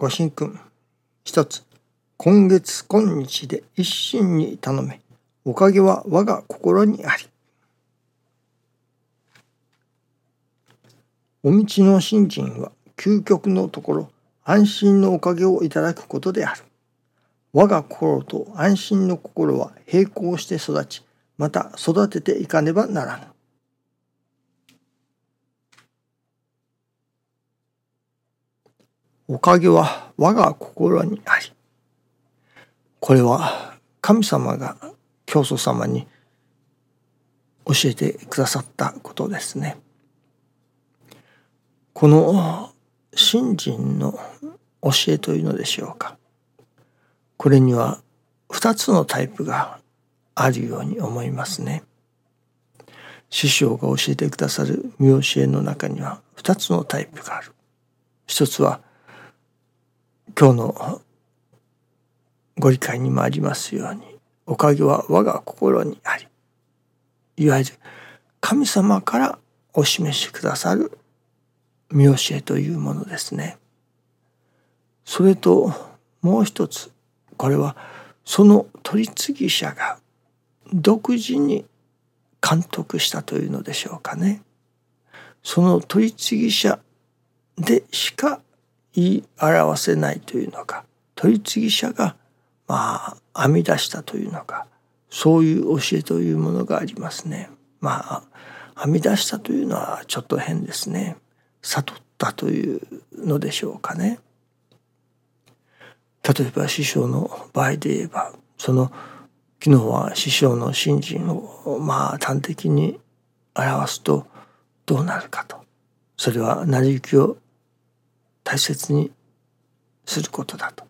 ご神君。一つ。今月今日で一心に頼め。おかげは我が心にあり。お道の信心は究極のところ。安心のおかげをいただくことである。我が心と安心の心は並行して育ちまた育てていかねばならぬ。おかげは我が心にあり。これは神様が教祖様に教えてくださったことですね。この信心の教えというのでしょうか。これには二つのタイプがあるように思いますね。師匠が教えてくださる見教えの中には二つのタイプがある。一つは今日のご理解にもありますようにおかげは我が心にありいわゆる神様からお示しくださる見教えというものですね。それともう一つこれはその取り次ぎ者が独自に監督したというのでしょうかね。その取り次ぎ者でしか言い表せないというのか取り次ぎ者がまあ編み出したというのかそういう教えというものがありますね。まあ編み出したというのはちょっと変ですね。悟ったというのでしょうかね。例えば師匠の場合で言えばその昨日は師匠の信心をまあ端的に表すとどうなるかとそれは成り行きを大切にすることだと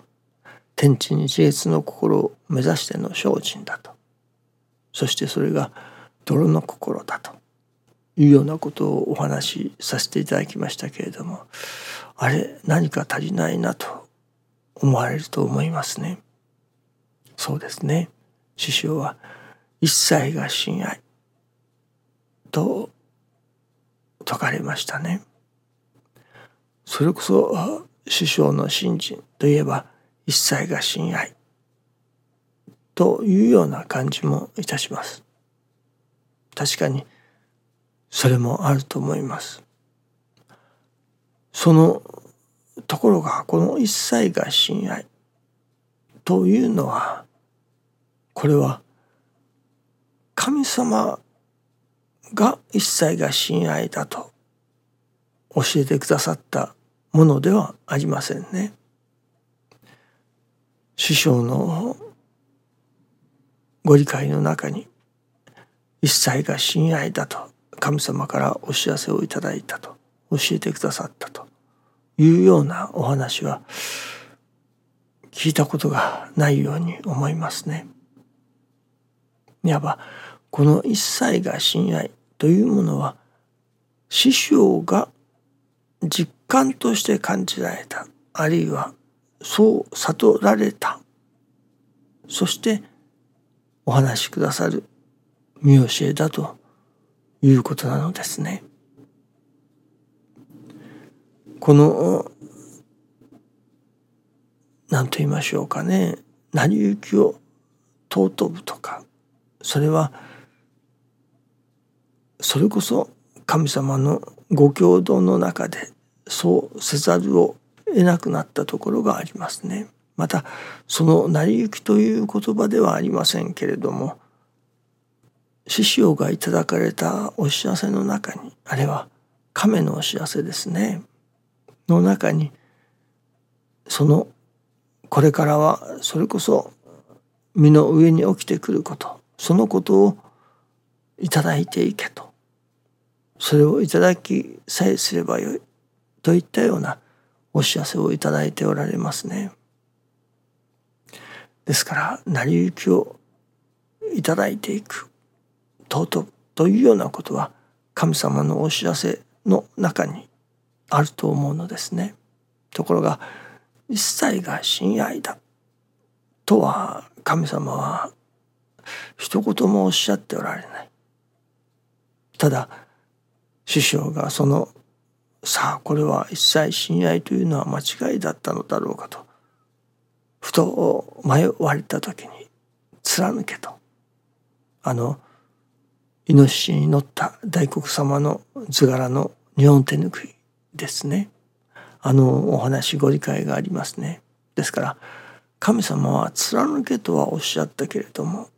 天地日月の心を目指しての精進だとそしてそれが泥の心だというようなことをお話しさせていただきましたけれどもあれ何か足りないなと思われると思いますね。そうですね師匠は一切が親愛と説かれましたね。それこそ師匠の信心といえば一切が親愛というような感じもいたします。確かにそれもあると思います。そのところがこの一切が親愛というのはこれは神様が一切が親愛だと教えてくださったものではありませんね。師匠のご理解の中に一切が親愛だと神様からお知らせをいただいたと教えてくださったというようなお話は聞いたことがないように思いますね。いわばこの一切が親愛というものは師匠が実感として感じられた。あるいはそう悟られた。そしてお話しくださる。見教えだということなのですね。この何と言いましょうかね。成り行きを尊ぶとか。それはそれこそ神様のご共同の中でそうせざるを得なくなったところがありますね。またその成り行きという言葉ではありませんけれども師匠がいただかれたお知らせの中にあれは亀のお知らせですね。の中にそのこれからはそれこそ身の上に起きてくることそのことをいただいていけと。それをいただきさえすればよい。といったようなお知らせをいただいておられますね。ですから成り行きをいただいていく尊というようなことは神様のお知らせの中にあると思うのですね。ところが一切が親愛だとは神様は一言もおっしゃっておられない。ただ師匠がそのさあこれは一切親愛というのは間違いだったのだろうかと。ふと迷われた時に貫けと。あのイノシシに乗った大黒様の図柄の日本手ぬぐいですね。あのお話ご理解がありますね。ですから神様は貫けとはおっしゃったけれども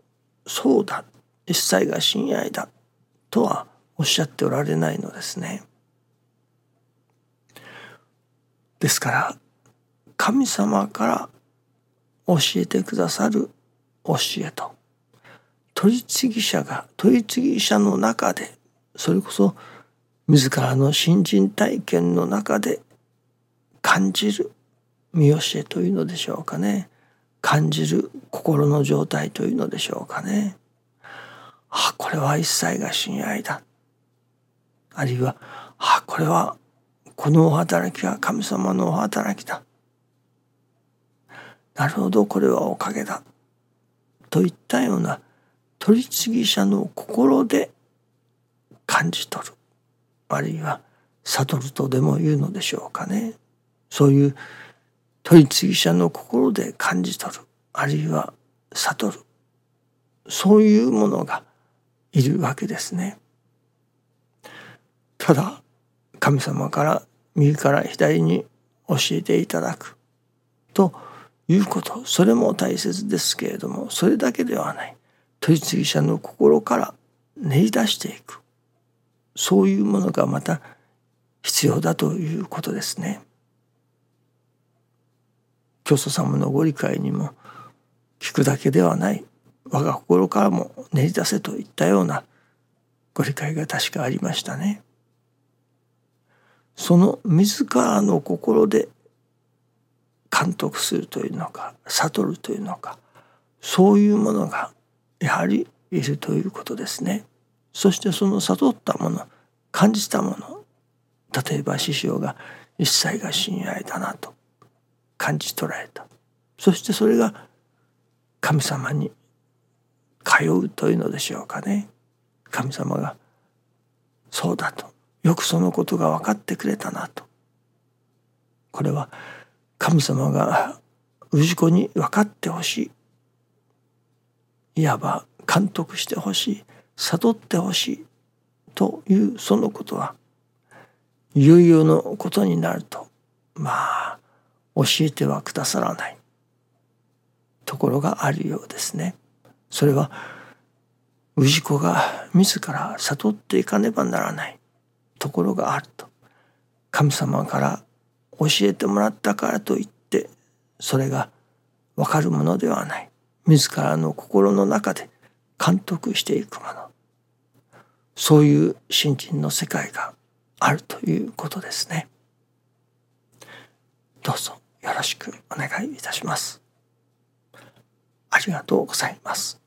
そうだ。一切が親愛だ。とはおっしゃっておられないのですね。ですから神様から教えてくださる教えと取り次ぎ者が取り次ぎ者の中でそれこそ自らの新人体験の中で感じる見教えというのでしょうかね。感じる心の状態というのでしょうかね。あこれは一切が親愛だ。あるいはあこれはこのお働きは神様のお働きだ。なるほどこれはおかげだ。といったような取り次ぎ者の心で感じ取る。あるいは悟るとでも言うのでしょうかね。そういう取り次ぎ者の心で感じ取る。あるいは悟る。そういうものがいるわけですね。ただ神様から右から左に教えていただく。ということ。それも大切ですけれどもそれだけではない。取次者の心から練り出していく。そういうものがまた必要だということですね。教祖様のご理解にも聞くだけではない。我が心からも練り出せといったようなご理解が確かありましたね。その自らの心で監督するというのか悟るというのかそういうものがやはりいるということですね。そしてその悟ったもの感じたもの例えば師匠が一切が親愛だなと感じ取られた。そしてそれが神様に通うというのでしょうかね。神様がそうだと。よくそのことが分かってくれたなと。これは神様が氏子に分かってほしい。いわば監督してほしい。悟ってほしい。というそのことはいよいよのことになるとまあ教えてはくださらない。ところがあるようですね。それは氏子が自ら悟っていかねばならない。ところがあると。神様から教えてもらったからといってそれが分かるものではない。自らの心の中で監督していくもの。そういう信心の世界があるということですね。どうぞよろしくお願いいたします。ありがとうございます。